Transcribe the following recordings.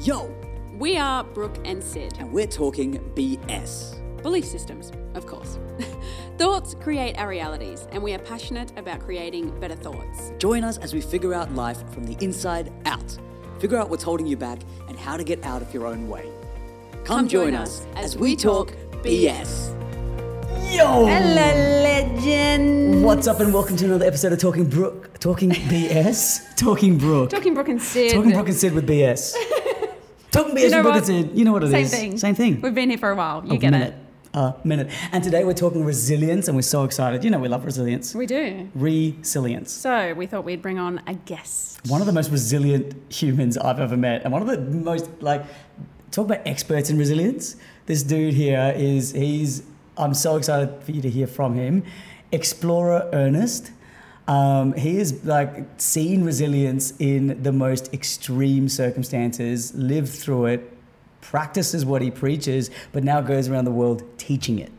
Yo, We are Brooke and Sid. and we're talking BS. Belief systems, of course. thoughts create our realities, and we are passionate about creating better thoughts. Join us as we figure out life from the inside out. Figure out what's holding you back and how to get out of your own way. Come, join, us as we talk BS. Yo! Hello, legend. What's up, and welcome to another episode of Talking Brooke. Talking BS? Talking Brooke. Talking Brooke and Sid. Talking Brooke and Sid with BS. Talking BS You know what? and You know what it is. Same thing. Same thing. We've been here for a while. You A get minute. A minute. And today we're talking resilience, and we're so excited. You know, we love resilience. We do. Resilience. So we thought we'd bring on a guest. One of the most resilient humans I've ever met, and one of the most like talk about experts in resilience. This dude here is he's. I'm so excited for you to hear from him. Explorer Ernest. Um, he has like seen resilience in the most extreme circumstances, lived through it, practices what he preaches, but now goes around the world teaching it.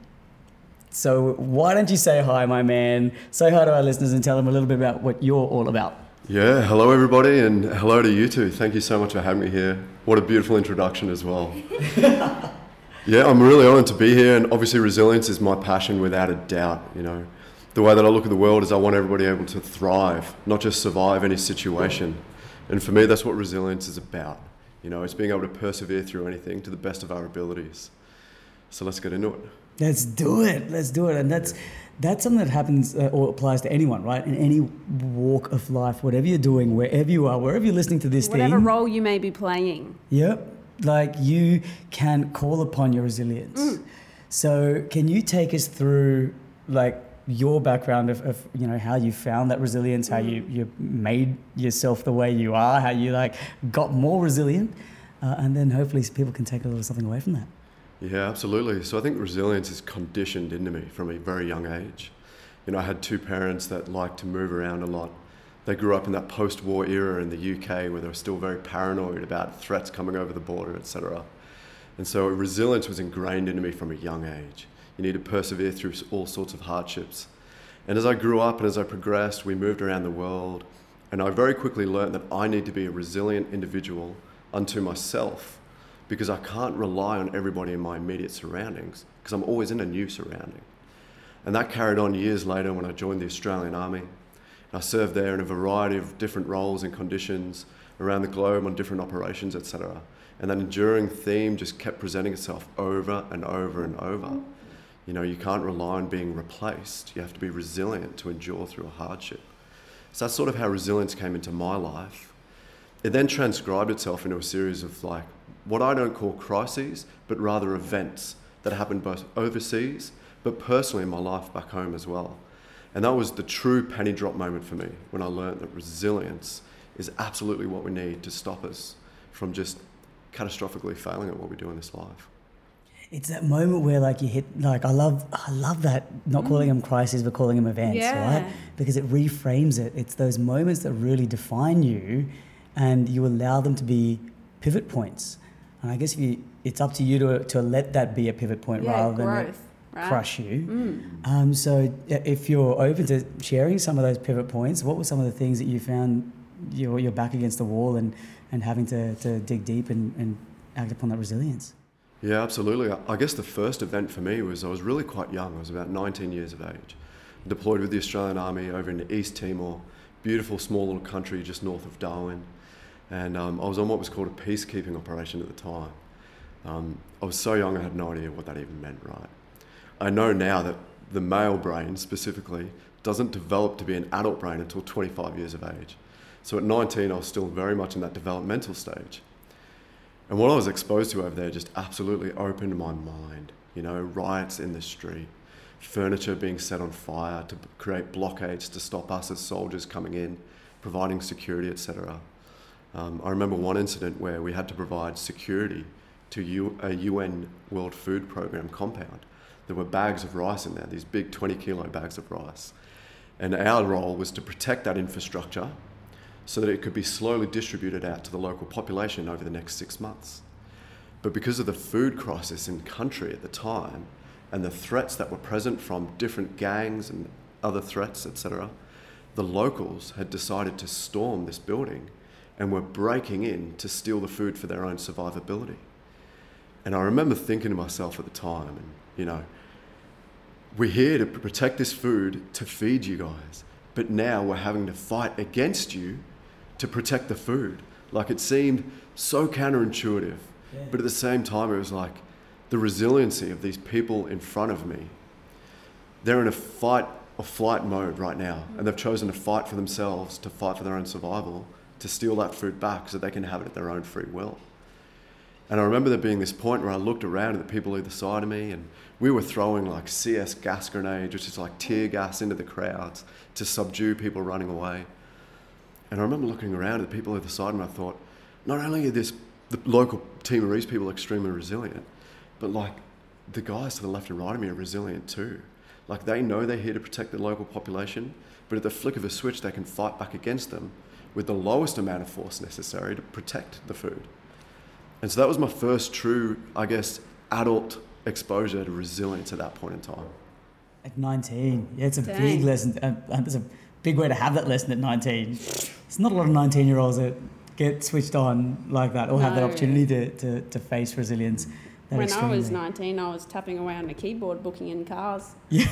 So why don't you say hi, my man? Say hi to our listeners and tell them a little bit about what you're all about. Yeah, hello everybody, and hello to you too. Thank you so much for having me here. What a beautiful introduction as well. yeah, I'm really honoured to be here, and obviously resilience is my passion without a doubt. You know, the way that I look at the world is I want everybody able to thrive, not just survive any situation. And for me, that's what resilience is about. You know, it's being able to persevere through anything to the best of our abilities. So let's get into it. Let's do it. Let's do it. And that's that's something that happens uh, or applies to anyone, right? In any walk of life, whatever you're doing, wherever you are, wherever you're listening to this Whatever thing. role you may be playing. Yep. Like you can call upon your resilience. Mm. So can you take us through like your background of, of you know how you found that resilience, how you, Mm. you made yourself the way you are, how you like got more resilient, uh, and then hopefully people can take a little something away from that. Yeah, absolutely. So I think resilience is conditioned into me from a very young age. You know, I had two parents that liked to move around a lot. They grew up in that post-war era in the UK where they were still very paranoid about threats coming over the border, etc. And so resilience was ingrained into me from a young age. You need to persevere through all sorts of hardships. And as I grew up and as I progressed, we moved around the world, and I very quickly learned that I need to be a resilient individual unto myself because I can't rely on everybody in my immediate surroundings because I'm always in a new surrounding. And that carried on years later when I joined the Australian Army. I served there in a variety of different roles and conditions around the globe on different operations, etc. And that enduring theme just kept presenting itself over and over and over. You know, you can't rely on being replaced. You have to be resilient to endure through a hardship. So that's sort of how resilience came into my life. It then transcribed itself into a series of like what I don't call crises, but rather events that happened both overseas, but personally in my life back home as well. And that was the true penny drop moment for me when I learned that resilience is absolutely what we need to stop us from just catastrophically failing at what we do in this life. It's that moment where like you hit like I love I love that not calling them crises but calling them events, Yeah. right? Because it reframes it. It's those moments that really define you and you allow them to be pivot points. And I guess if you it's up to you to to let that be a pivot point Yeah, rather than it right? crush you. Um, so if you're open to sharing some of those pivot points, what were some of the things that you found you're, you're back against the wall and, and having to, to dig deep and, and act upon that resilience? Yeah, absolutely. I- guess the first event for me was I was really quite young. I was about 19 years of age. Deployed with the Australian Army over in East Timor, beautiful small little country just north of Darwin. And um, I was on what was called a peacekeeping operation at the time. Um, I was so young I had no idea what that even meant, right? I know now that the male brain specifically doesn't develop to be an adult brain until 25 years of age. So at 19, I was still very much in that developmental stage. And what I was exposed to over there just absolutely opened my mind. You know, riots in the street, furniture being set on fire to create blockades to stop us as soldiers coming in, providing security, etc. Um, I remember one incident where we had to provide security to U- a UN World Food Programme compound. There were bags of rice in there, these big 20 kilo bags of rice. And our role was to protect that infrastructure so that it could be slowly distributed out to the local population over the next six months. But because of the food crisis in country at the time and the threats that were present from different gangs and other threats, etc., the locals had decided to storm this building and were breaking in to steal the food for their own survivability. And I remember thinking to myself at the time, and you know, we're here to protect this food to feed you guys, but now we're having to fight against you to protect the food. Like it seemed so counterintuitive, Yeah. but at the same time, it was like the resiliency of these people in front of me. They're in a fight or flight mode right now, and they've chosen to fight for themselves, to fight for their own survival, to steal that food back so they can have it at their own free will. And I remember there being this point where I looked around at the people either side of me, and we were throwing like CS gas grenades, which is like tear gas into the crowds to subdue people running away. And I remember looking around at the people either side, and I thought, not only are this the local Timorese people extremely resilient, but like the guys to the left and right of me are resilient too. Like they know they're here to protect the local population, but at the flick of a switch, they can fight back against them with the lowest amount of force necessary to protect the food. And so that was my first true, I guess, adult exposure to resilience at that point in time. At 19. Yeah, it's a Dang. big lesson. Uh, and it's a big way to have that lesson at 19. It's not a lot of 19 year olds that get switched on like that or have that opportunity to, to, to face resilience. That when I was 19, I was tapping away on a keyboard booking in cars. Yeah.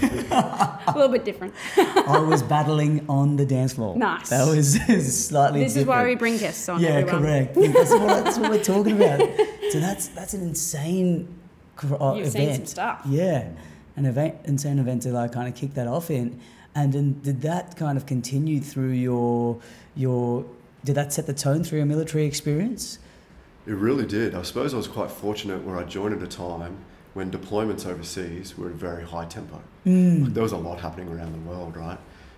a little bit different. I was battling on the dance floor. Nice. That was slightly This is why we bring guests on. Yeah, everyone. correct. That's, what, that's what we're talking about. So that's that's an insane cr- uh, You've event. seen some stuff. Yeah, an event, insane event to like kind of kick that off in. And then did that kind of continue through your your? Did that set the tone through your military experience? It really did. I suppose I was quite fortunate where I joined at a time when deployments overseas were at a very high tempo. Like, there was a lot happening around the world, right?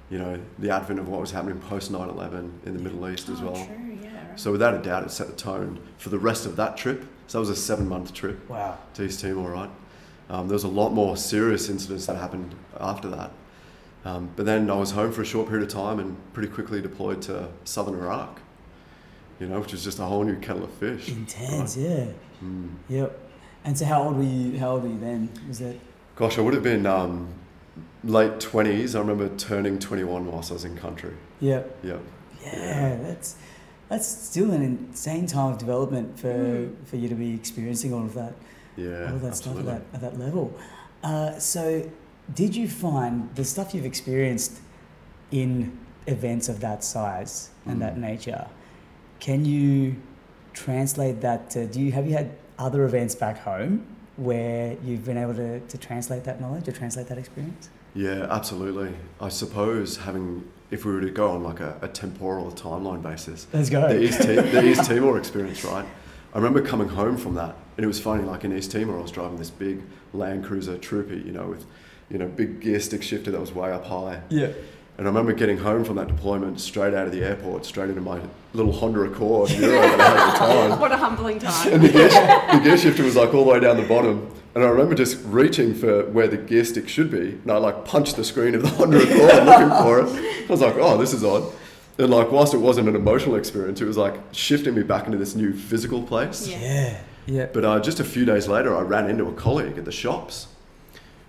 You know, the advent of what was happening post 9 11 in the Middle East as Oh, well. true, yeah. right. So, without a doubt, it set the tone for the rest of that trip. So, that was a seven month trip Wow. to East Timor, right? Um, there was a lot more serious incidents that happened after that. Um, but then I was home for a short period of time and pretty quickly deployed to southern Iraq, you know, which is just a whole new kettle of fish. Intense, right? yeah. Mm. Yep. And so, how old were you? How old were you then? Was that? Gosh, I would have been um, late 20s. I remember turning 21 whilst I was in country. Yep. Yeah. Yeah, that's that's still an insane time of development for Mm. for you to be experiencing all of that, Yeah. all of that stuff at that at that level. Uh, so, did you find the stuff you've experienced in events of that size and that Mm. nature? Can you translate that to? Do you have you had other events back home where you've been able to, to translate that knowledge or translate that experience? Yeah, absolutely. I suppose having, if we were to go on like a, a temporal timeline basis, Let's go. the East, Ti- the East Timor experience, right? I remember coming home from that, and it was funny. Like in East Timor, I was driving this big Land Cruiser Troopy, you know, with you know big gear stick shifter that was way up high. yeah. And I remember getting home from that deployment straight out of the airport, straight into my little Honda Accord Euro that I had at the time. What a humbling time. And the gear, the gear shifter was like all the way down the bottom. And I remember just reaching for where the gear stick should be. And I like punched the screen of the Honda Accord looking for it. I was like, oh, this is odd. And like, whilst it wasn't an emotional experience, it was like shifting me back into this new physical place. Yeah. Yeah. Yeah. But uh, just a few days later, I ran into a colleague at the shops.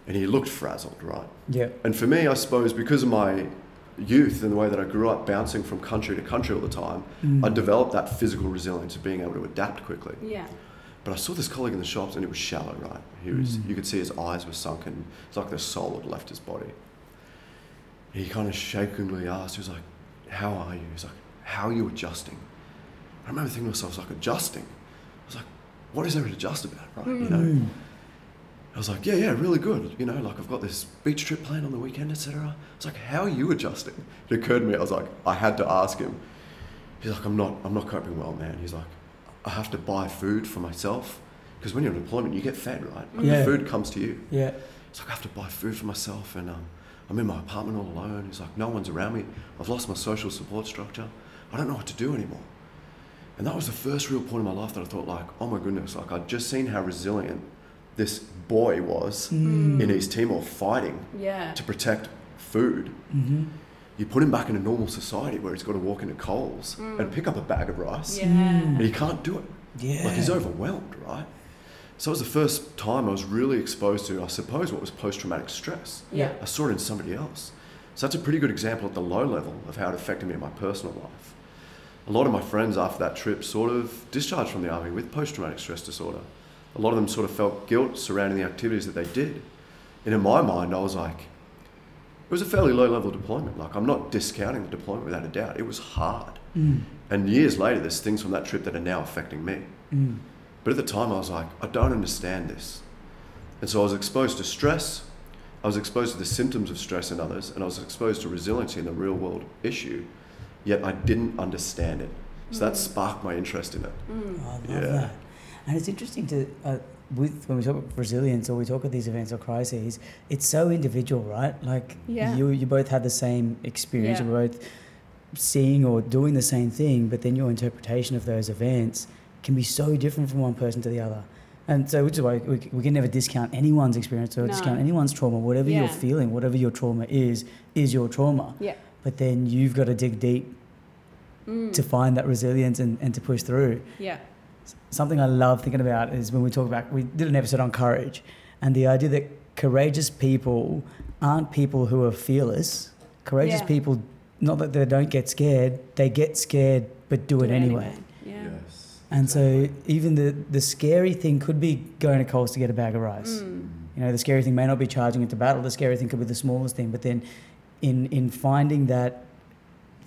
And he looked frazzled, right? Yeah. And for me, I suppose because of my youth and the way that I grew up bouncing from country to country all the time, Mm. I developed that physical resilience of being able to adapt quickly. Yeah. But I saw this colleague in the shops and it was shallow, right? He was, Mm. you could see his eyes were sunken. It's like the soul had left his body. He kind of shakingly asked, he was like, How are you? He's like, How are you adjusting? I remember thinking to myself, I was like, Adjusting? I was like, What is there to adjust about, right? You know? I was like, yeah, yeah, really good. You know, like I've got this beach trip planned on the weekend, etc. It's like, how are you adjusting? It occurred to me, I was like, I had to ask him. He's like, I'm not, I'm not coping well, man. He's like, I have to buy food for myself because when you're in deployment, you get fed, right? Like Yeah. The food comes to you. Yeah. It's like I have to buy food for myself, and um, I'm in my apartment all alone. He's like, no one's around me. I've lost my social support structure. I don't know what to do anymore. And that was the first real point in my life that I thought, like, oh my goodness, like I'd just seen how resilient this boy was Mm. in East Timor fighting Yeah. to protect food. Mm-hmm. You put him back in a normal society where he's got to walk into Coles and pick up a bag of rice, Yeah. and he can't do it. Yeah. Like he's overwhelmed, right? So it was the first time I was really exposed to, I suppose, what was post-traumatic stress. Yeah. I saw it in somebody else. So that's a pretty good example at the low level of how it affected me in my personal life. a lot of my friends after that trip sort of discharged from the army with post traumatic stress disorder. A lot of them sort of felt guilt surrounding the activities that they did. And in my mind, I was like, it was a fairly low level deployment. Like, I'm not discounting the deployment without a doubt. It was hard. Mm. And years later, there's things from that trip that are now affecting me. Mm. But at the time, I was like, I don't understand this. And so I was exposed to stress. I was exposed to the symptoms of stress in others, and I was exposed to resiliency in the real world issue, yet I didn't understand it. So that sparked my interest in it. Mm. Oh, I love Yeah. that. And it's interesting to, uh, with when we talk about resilience or we talk about these events or crises, it's so individual, right? Like Yeah. you, you both had the same experience, Yeah. you're both seeing or doing the same thing, but then your interpretation of those events can be so different from one person to the other. And so, which is why we, we can never discount anyone's experience or No. discount anyone's trauma. Whatever Yeah. you're feeling, whatever your trauma is, is your trauma. Yeah. But then you've got to dig deep Mm. to find that resilience and, and to push through yeah. Something I love thinking about is when we talk about we did an episode on courage and the idea that courageous people aren't people who are fearless. Courageous Yeah. people not that they don't get scared, they get scared but do, it anyway. Yeah. Yes. And so even the the scary thing could be going to Coles to get a bag of rice. Mm. You know, the scary thing may not be charging into battle. The scary thing could be the smallest thing. But then, in in finding that,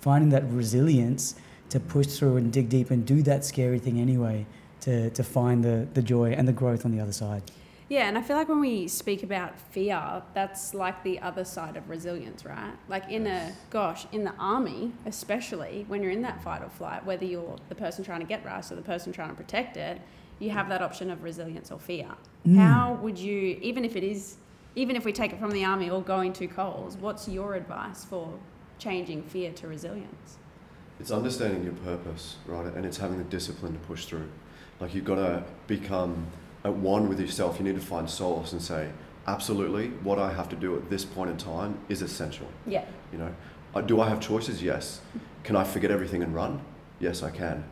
finding that resilience to push through and dig deep and do that scary thing anyway, to to find the the joy and the growth on the other side. Yeah, and I feel like when we speak about fear, that's like the other side of resilience, right? Like in a gosh, in the army, especially when you're in that fight or flight, whether you're the person trying to get rice or the person trying to protect it, you have that option of resilience or fear. Mm. How would you, even if it is, even if we take it from the army or going to Coles, what's your advice for changing fear to resilience? It's understanding your purpose, right? And it's having the discipline to push through. Like you've got to become at one with yourself. You need to find solace and say, absolutely, what I have to do at this point in time is essential. Yeah. You know, Uh, do I have choices? Yes. Can I forget everything and run? Yes, I can.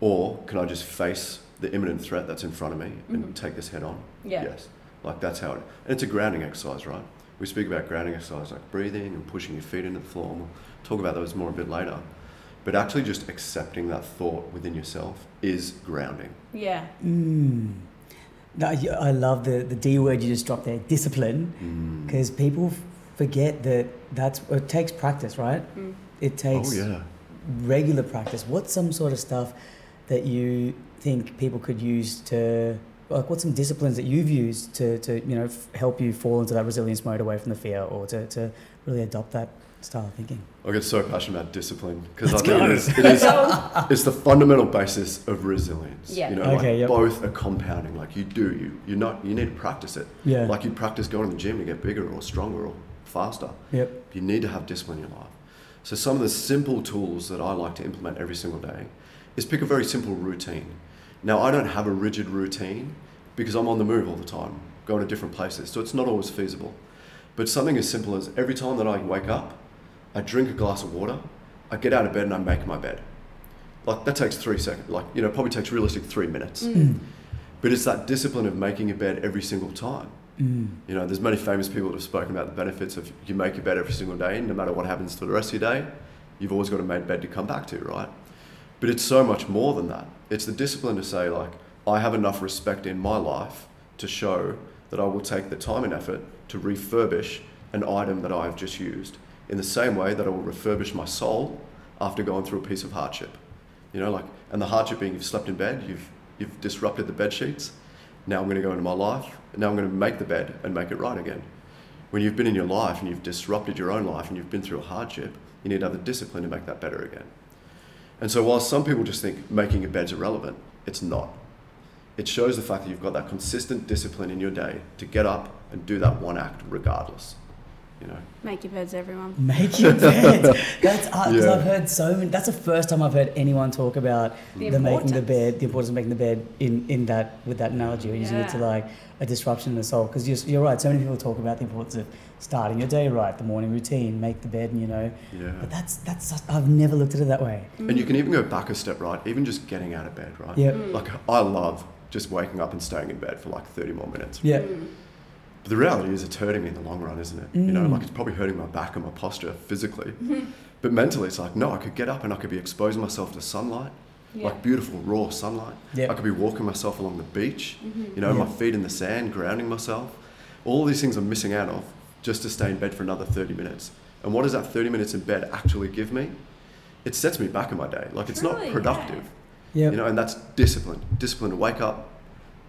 Or can I just face the imminent threat that's in front of me and Mhm. take this head on? Yeah. Yes. Like that's how it. And it's a grounding exercise, right? We speak about grounding exercise like breathing and pushing your feet into the floor. And we'll talk about those more a bit later. But actually, just accepting that thought within yourself is grounding. Yeah. Mm. No, I I love the the D word you just dropped there, discipline, Mm. because people forget that that's it takes practice, right? Mm. It takes Oh yeah. regular practice. What's some sort of stuff that you think people could use to, like, what's some disciplines that you've used to, to you know, f- help you fall into that resilience mode away from the fear or to, to really adopt that style of thinking? I get so passionate about discipline because I think go. it is, it is it's the fundamental basis of resilience. Yeah. You know, Okay, like yep. both are compounding. Like you do, you you not you need to practice it. Yeah. Like you practice going to the gym to get bigger or stronger or faster. Yep. You need to have discipline in your life. So some of the simple tools that I like to implement every single day is pick a very simple routine. Now I don't have a rigid routine because I'm on the move all the time, going to different places. So it's not always feasible. But something as simple as every time that I wake up, I drink a glass of water, I get out of bed and I make my bed. Like that takes three seconds. Like, you know, probably takes realistic three minutes. Mm. But it's that discipline of making your bed every single time. Mm. You know, there's many famous people that have spoken about the benefits of you make your bed every single day, no matter what happens for the rest of your day, you've always got a made bed to come back to, right? But it's so much more than that. It's the discipline to say, like, I have enough respect in my life to show that I will take the time and effort to refurbish an item that I have just used in the same way that I will refurbish my soul after going through a piece of hardship. You know, like, and the hardship being you've slept in bed, you've, you've disrupted the bed sheets. Now I'm going to go into my life, now I'm going to make the bed and make it right again. When you've been in your life and you've disrupted your own life and you've been through a hardship, you need to have the discipline to make that better again. And so, while some people just think making a bed's irrelevant, it's not. It shows the fact that you've got that consistent discipline in your day to get up and do that one act regardless. You know, Make your beds, everyone. Make your bed. That's because Yeah. I've heard so many. That's the first time I've heard anyone talk about The the, making the importance. bed, the importance of making the bed in, in that with that analogy, or using it to like a disruption in the soul. Because you're, you're right. So many people talk about the importance of starting your day right, the morning routine, make the bed, and you know. yeah. But that's that's such- I've never looked at it that way. And you can even go back a step, right? Even just getting out of bed, right? Yep. Mm. Like, I love just waking up and staying in bed for like 30 more minutes. Yeah. Mm. But the reality is, it's hurting me in the long run, isn't it? You know, Mm. like it's probably hurting my back and my posture physically. But mentally, it's like, no, I could get up and I could be exposing myself to sunlight, Yeah. like beautiful raw sunlight. Yeah. I could be walking myself along the beach, Mhm. you know, Yeah. my feet in the sand, grounding myself. All these things I'm missing out of just to stay in bed for another 30 minutes. And what does that 30 minutes in bed actually give me? It sets me back in my day. Like, it's Truly, not productive, Yeah. you know, and that's discipline. Discipline to wake up,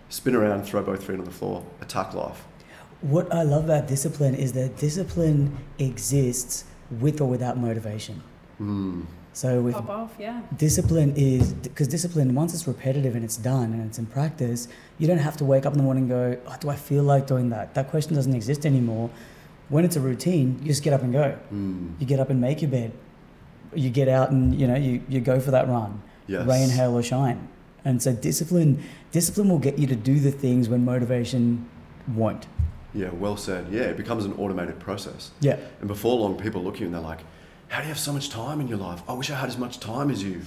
spin around, throw both feet on the floor, attack life. What I love about discipline is that discipline exists with or without motivation. Mm. So with Pop off, yeah. discipline is because discipline once it's repetitive and it's done and it's in practice, you don't have to wake up in the morning and go, oh, "Do I feel like doing that?" That question doesn't exist anymore. When it's a routine, you just get up and go. Mm. You get up and make your bed. You get out and you know you, you go for that run, Yes. rain, hail, or shine. And so discipline discipline will get you to do the things when motivation won't. Yeah, well said. Yeah, it becomes an automated process. Yeah. And before long, people look at you and they're like, How do you have so much time in your life? I wish I had as much time as you.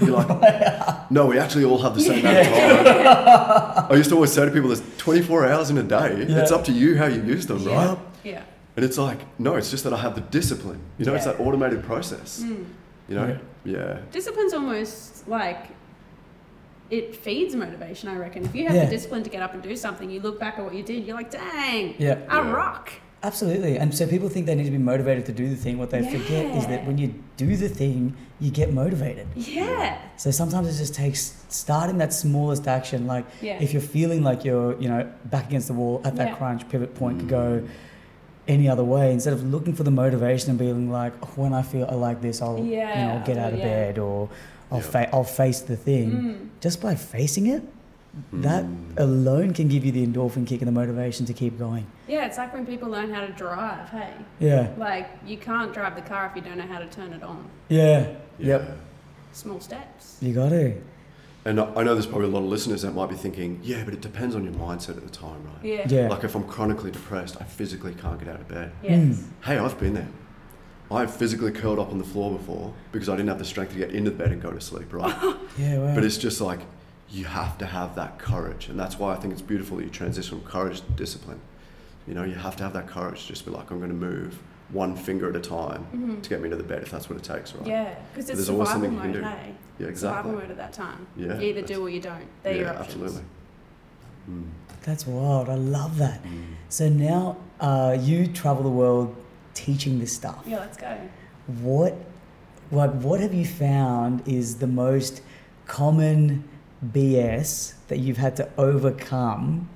You're like, No, we actually all have the same amount of time. I used to always say to people, There's 24 hours in a day. Yeah. It's up to you how you use them, Yeah. right? Yeah. And it's like, No, it's just that I have the discipline. You know, it's that automated process. Mm. You know? Yeah. Discipline's almost like it feeds motivation, I reckon. If you have Yeah. the discipline to get up and do something, you look back at what you did, you're like, dang, Yeah. I Yeah. rock. Absolutely. And so people think they need to be motivated to do the thing. What they forget is that when you do the thing, you get motivated. Yeah. So sometimes it just takes starting that smallest action. Like Yeah. if you're feeling like you're, you know, back against the wall at that Yeah. crunch pivot point to Mm. go any other way, instead of looking for the motivation and being like, oh, when I feel like this, I'll, you know, I'll get out of yeah. bed or I'll, Yeah. fa- I'll face the thing. Mm. Just by facing it, that Mm. alone can give you the endorphin kick and the motivation to keep going. Yeah, it's like when people learn how to drive, hey. Yeah. Like, you can't drive the car if you don't know how to turn it on. Yeah. Yeah. Yep. Small steps. You got to. And I I know there's probably a lot of listeners that might be thinking, yeah, but it depends on your mindset at the time, right? Yeah. Yeah. Like if I'm chronically depressed, I physically can't get out of bed. Yes. Mm. Hey, I've been there. I've physically curled up on the floor before because I didn't have the strength to get into the bed and go to sleep, right? Yeah. Wow. but it's just like you have to have that courage, and that's why I think it's beautiful that you transition from courage to discipline. You know, you have to have that courage. to Just be like, I'm going to move one finger at a time Mhm. to get me into the bed if that's what it takes, right? Yeah, because it's There's always survival something you mode, can do. hey. Yeah, Survival mode at that time. Yeah, You either do or you don't. They're your yeah, options. absolutely. Mm. That's wild. I love that. Mm. So now uh, you travel the world teaching this stuff. Yeah, let's go. What, like, what have you found is the most common BS that you've had to overcome?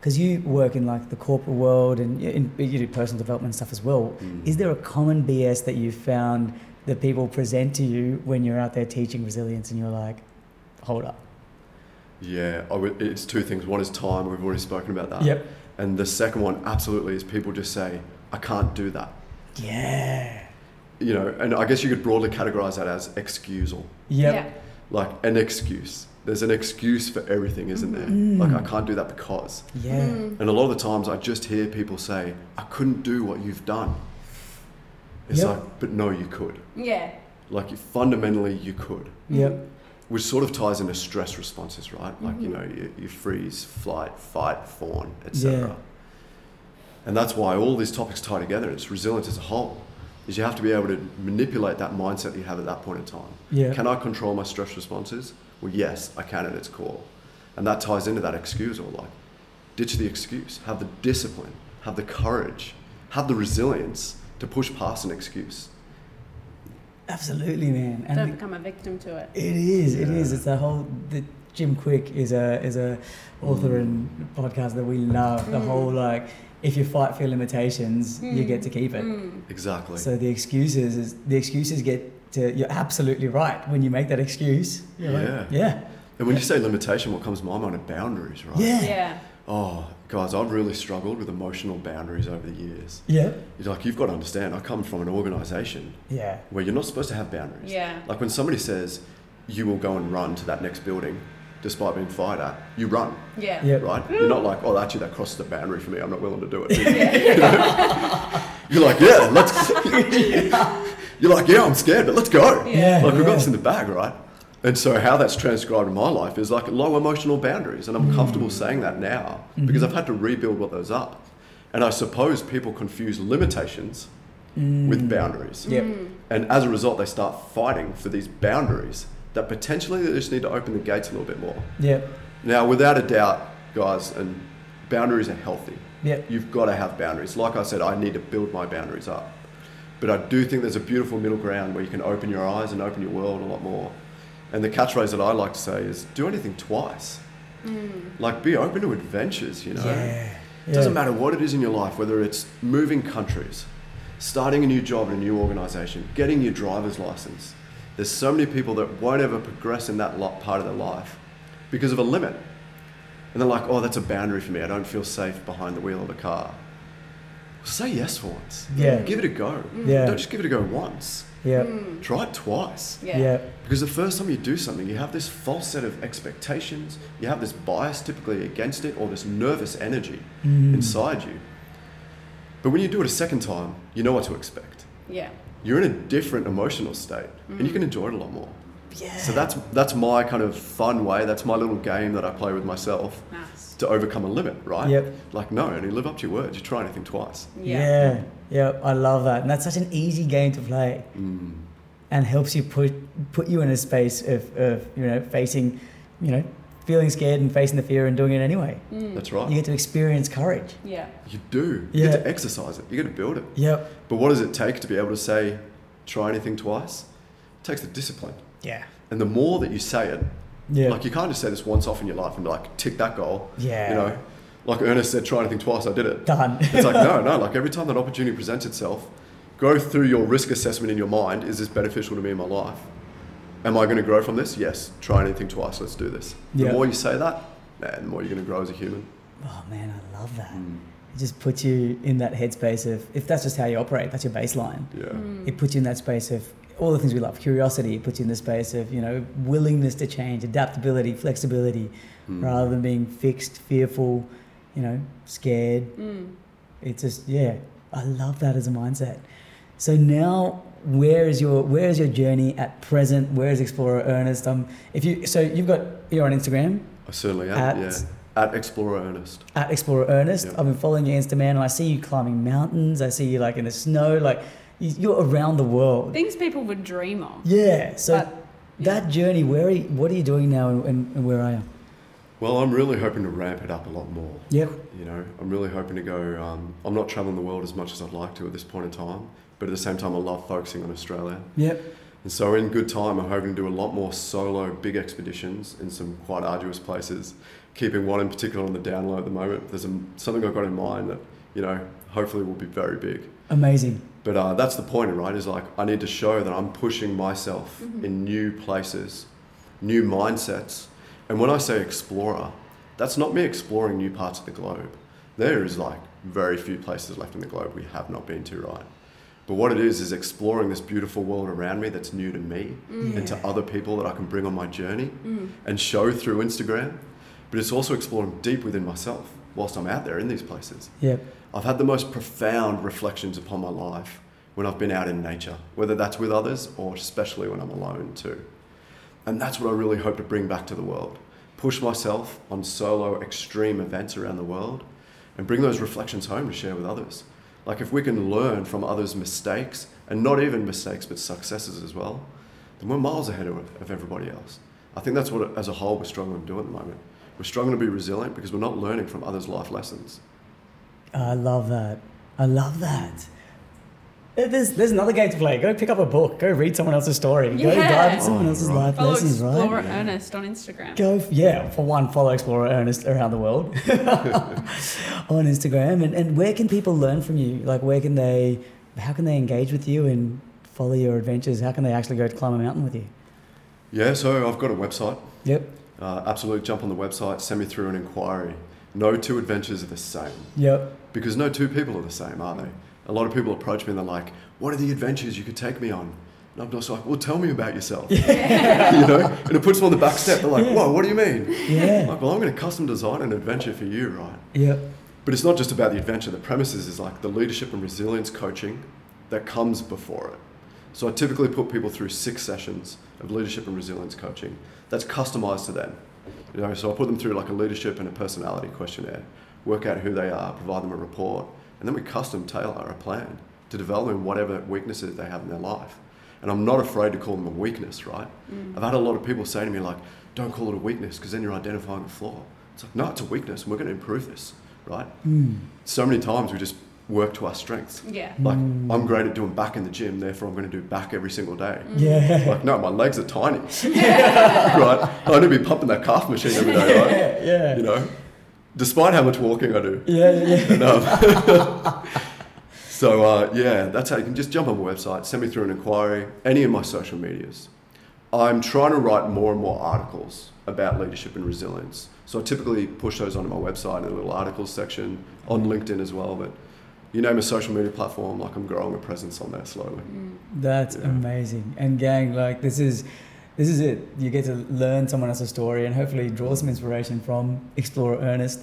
Because you work in like the corporate world and you, in, you do personal development stuff as well. Mm. Is there a common BS that you've found that people present to you when you're out there teaching resilience and you're like, hold up? Yeah, I it's two things. One is time. We've already spoken about that. Yep. And the second one, absolutely, is people just say, I can't do that. Yeah. You know, and I guess you could broadly categorize that as excusal. Yep. Yeah. Like an excuse. There's an excuse for everything, isn't there? Mhm. Like, I can't do that because. Yeah. Mm. And a lot of the times I just hear people say, I couldn't do what you've done. It's Yep. like, but no, you could. Yeah. Like, you, fundamentally, you could. Yep. Which sort of ties into stress responses, right? Like, you Mhm. know, you, you freeze, flight, fight, fawn, etc. Yeah. And that's why all these topics tie together. It's resilience as a whole. Is you have to be able to manipulate that mindset that you have at that point in time. Yeah. Can I control my stress responses? Well, yes, I can at its core. And that ties into that excuse or like, ditch the excuse. Have the discipline, have the courage, have the resilience to push past an excuse. Absolutely, man. And Don't the- become a victim to it. It is. It is. Yeah. It's a whole. The Jim Kwik is a is a author Mm. and podcast that we love. The Mm. whole like, if you fight for your limitations, you Mm. get to keep it. Mm. Exactly. So the excuses is the excuses get to. You're absolutely right when you make that excuse. You're like, Yeah. yeah. and when you say limitation, what comes to my mind are boundaries, right? Yeah. Yeah. Oh, guys, I've really struggled with emotional boundaries over the years. Yeah. You're like, you've got to understand, I come from an organization Yeah. where you're not supposed to have boundaries. Yeah. Like when somebody says, you will go and run to that next building despite being fired at, you run, Yeah. Yeah. right? You're not like, oh, actually, that crosses the boundary for me. I'm not willing to do it. You know? You're like, yeah, let's. You're like, yeah, I'm scared, but let's go. Yeah. Like, we've yeah. got this in the bag, right? And so, how that's transcribed in my life is like low emotional boundaries. And I'm mm. comfortable saying that now mm-hmm. because Mhm. I've had to rebuild what those are. And I suppose people confuse limitations with mm. boundaries. Yep. Mm. And as a result, they start fighting for these boundaries that potentially they just need to open the gates a little bit more. Yeah. Now, without a doubt, guys, and boundaries are healthy. Yeah. You've got to have boundaries. Like I said, I need to build my boundaries up. But I do think there's a beautiful middle ground where you can open your eyes and open your world a lot more. And the catchphrase that I like to say is do anything twice. Mm. Like be open to adventures, you know? Yeah. It doesn't matter what it is in your life, whether it's moving countries, starting a new job in a new organization, getting your driver's license. There's so many people that won't ever progress in that lot part of their life because of a limit. And they're like, oh, that's a boundary for me. I don't feel safe behind the wheel of a car. Say yes for once. Yeah. Give it a go. Yeah. Don't just give it a go once. Yep. Try it twice. Yeah. Yeah. Because the first time you do something, you have this false set of expectations, you have this bias typically against it, or this nervous energy Mm. inside you. But when you do it a second time, you know what to expect. Yeah. You're in a different emotional state, and you can enjoy it a lot more. Yeah. So that's that's my kind of fun way. That's my little game that I play with myself Nice. to overcome a limit, right? Yep. Like no, and you live up to your words. You try anything twice. Yeah. yeah. I love that. And that's such an easy game to play Mm. and helps you put put you in a space of, of you know, facing, you know, feeling scared and facing the fear and doing it anyway. Mm. That's right. You get to experience courage. Yeah. You do. You Yeah. get to exercise it. You get to build it. Yep. But what does it take to be able to say, try anything twice? It takes the discipline. Yeah. And the more that you say it, Yeah. like you can't just say this once off in your life and be like, tick that goal. Yeah. You know, like Ernest said, try anything twice, I did it. Done. It's like, no, no, like every time that opportunity presents itself, go through your risk assessment in your mind. Is this beneficial to me in my life? Am I going to grow from this? Yes. Try anything twice. Let's do this. Yeah. The more you say that, man, the more you're going to grow as a human. oh man, I love that. Mm. It just puts you in that headspace of if that's just how you operate, that's your baseline. Yeah. It puts you in that space of all the things we love. Curiosity it puts you in the space of, you know, willingness to change, adaptability, flexibility, Mm. rather than being fixed, fearful, you know, scared. Mm. It's just yeah, I love that as a mindset. So now where is your where is your journey at present? Where is Explorer Ernest? Um if you so you've got you're on Instagram I certainly am. At- yeah. At Explorer Ernest. at Explorer Ernest. Yep. I've been following your Instagram and I see you climbing mountains. I see you like in the snow, like you- you're around the world. Things people would dream of. Yeah. So But- that journey, where are you, what are you doing now and, and, and where are you? Well, I'm really hoping to ramp it up a lot more. Yep. You know, I'm really hoping to go. Um, I'm not traveling the world as much as I'd like to at this point in time, but at the same time, I love focusing on Australia. Yep. And so, in good time, I'm hoping to do a lot more solo big expeditions in some quite arduous places. Keeping one in particular on the down low at the moment. There's a, something I've got in mind that, you know, hopefully will be very big. Amazing. But uh, that's the point, right? Is like I need to show that I'm pushing myself in new places, new mindsets. And when I say explorer, that's not me exploring new parts of the globe. There is like very few places left in the globe we have not been to, right? But what it is is exploring this beautiful world around me that's new to me mm. and to other people that I can bring on my journey mm. and show through Instagram. But it's also exploring deep within myself whilst I'm out there in these places. Yep. I've had the most profound reflections upon my life when I've been out in nature, whether that's with others or especially when I'm alone too. And that's what I really hope to bring back to the world. Push myself on solo extreme events around the world and bring those reflections home to share with others. Like if we can learn from others' mistakes, and not even mistakes, but successes as well, then we're miles ahead of, of everybody else. I think that's what, as a whole, we're struggling to do at the moment. We're struggling to be resilient because we're not learning from others' life lessons. I love that. I love that. There's, there's another game to play. Go pick up a book. Go read someone else's story. Go dive into someone else's right. life Follow lessons, Explorer right? Ernest on Instagram. Go, f- yeah, for one, follow Explorer Ernest around the world on Instagram. And, and where can people learn from you? Like, where can they, how can they engage with you and follow your adventures? How can they actually go to climb a mountain with you? Yeah, so I've got a website. Yep, Uh, absolutely, jump on the website, send me through an inquiry. No two adventures are the same yep, because no two people are the same, are they? A lot of people approach me and they're like, "What are the adventures you could take me on?" And I'm just like, "Well, tell me about yourself." you know, and it puts them on the back step. They're like, Yeah. "Whoa, what do you mean?" yeah, Like, well, I'm going to custom design an adventure for you, right? yep, But it's not just about the adventure. The premises is like the leadership and resilience coaching that comes before it. So I typically put people through six sessions of leadership and resilience coaching that's customized to them. You know, so I put them through like a leadership and a personality questionnaire, work out who they are, provide them a report, and then we custom tailor a plan to develop in whatever weaknesses they have in their life. And I'm not afraid to call them a weakness, right? Mm. I've had a lot of people say to me, like, don't call it a weakness because then you're identifying a flaw. It's like, no, it's a weakness and we're going to improve this, right? Mm. So many times we just work to our strengths. Yeah. Like, Mm. I'm great at doing back in the gym, therefore I'm going to do back every single day. Mm. Yeah. Like, no, my legs are tiny, right? I need to be pumping that calf machine every day, right? Yeah, yeah. You know, despite how much walking I do. Yeah, yeah, yeah. And, um, so uh, yeah, that's how you can just jump on my website, send me through an inquiry, any of my social medias. I'm trying to write more and more articles about leadership and resilience. So I typically push those onto my website in a little articles section on LinkedIn as well. But you name a social media platform, like I'm growing a presence on there slowly. Mm. That's Yeah. amazing. And gang, like this is this is it. You get to learn someone else's story and hopefully draw some inspiration from Explorer Ernest.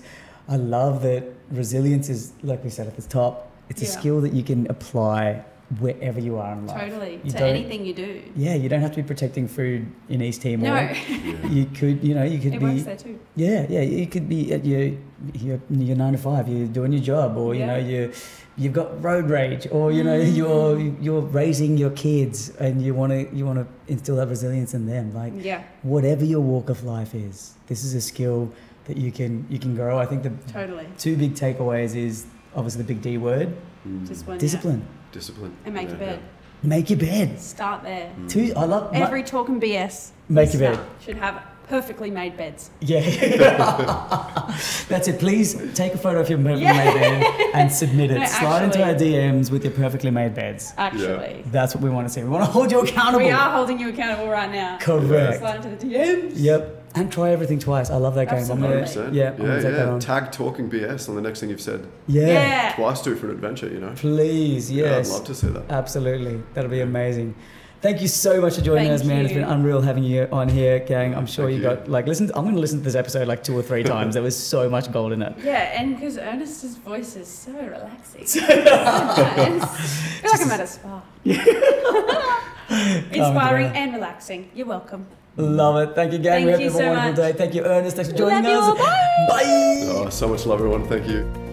I love that resilience is like we said at the top, it's a Yeah. skill that you can apply wherever you are in life. Totally. You to anything you do. Yeah, you don't have to be protecting food in East Timor. No, Yeah. You could, you know, you could it be works there too. Yeah, yeah. You could be at your your, your nine to five. You're doing your job, or you know you you've got road rage, or you know Mm. you're you're raising your kids, and you want to you want to instill that resilience in them. Like Yeah, whatever your walk of life is, this is a skill that you can you can grow. I think the totally. two big takeaways is obviously the big D word, Mm. Just one. yeah. Discipline. Discipline. And make Yeah, your bed. Make your bed. Start there. yeah. Mm. Two. I love my- Every talk and BS. Make your bed. Should have perfectly made beds. Yeah. That's it. Please take a photo of your perfectly Yeah. made bed and submit it. No, Slide into our DMs with your perfectly made beds. Actually, That's what we want to see. We want to hold you accountable. we are holding you accountable right now. Correct. Slide into the DMs. Yep. And try everything twice. I love that game. I'm gonna, Absolutely. 100%. yeah, I'm yeah, gonna that yeah. Tag talking BS on the next thing you've said. yeah. Yeah. Twice do for an adventure, you know? Please, Yeah, yes. I'd love to see that. Absolutely. That'll be amazing. Thank you so much for joining Thank us, man. It's been unreal having you on here, gang. I'm sure Thank you you. got like listen. I'm going to listen to this episode like two or three times. There was so much gold in it. Yeah, and because Ernest's voice is so relaxing. so nice. I feel like I'm at a spa. Inspiring down. and relaxing. You're welcome. Love it. Thank you, gang. Thank we hope you you have so a wonderful much. day. Thank you, Ernest. Thanks for joining Love you us. all. Bye. Bye. Oh, so much love, everyone. Thank you.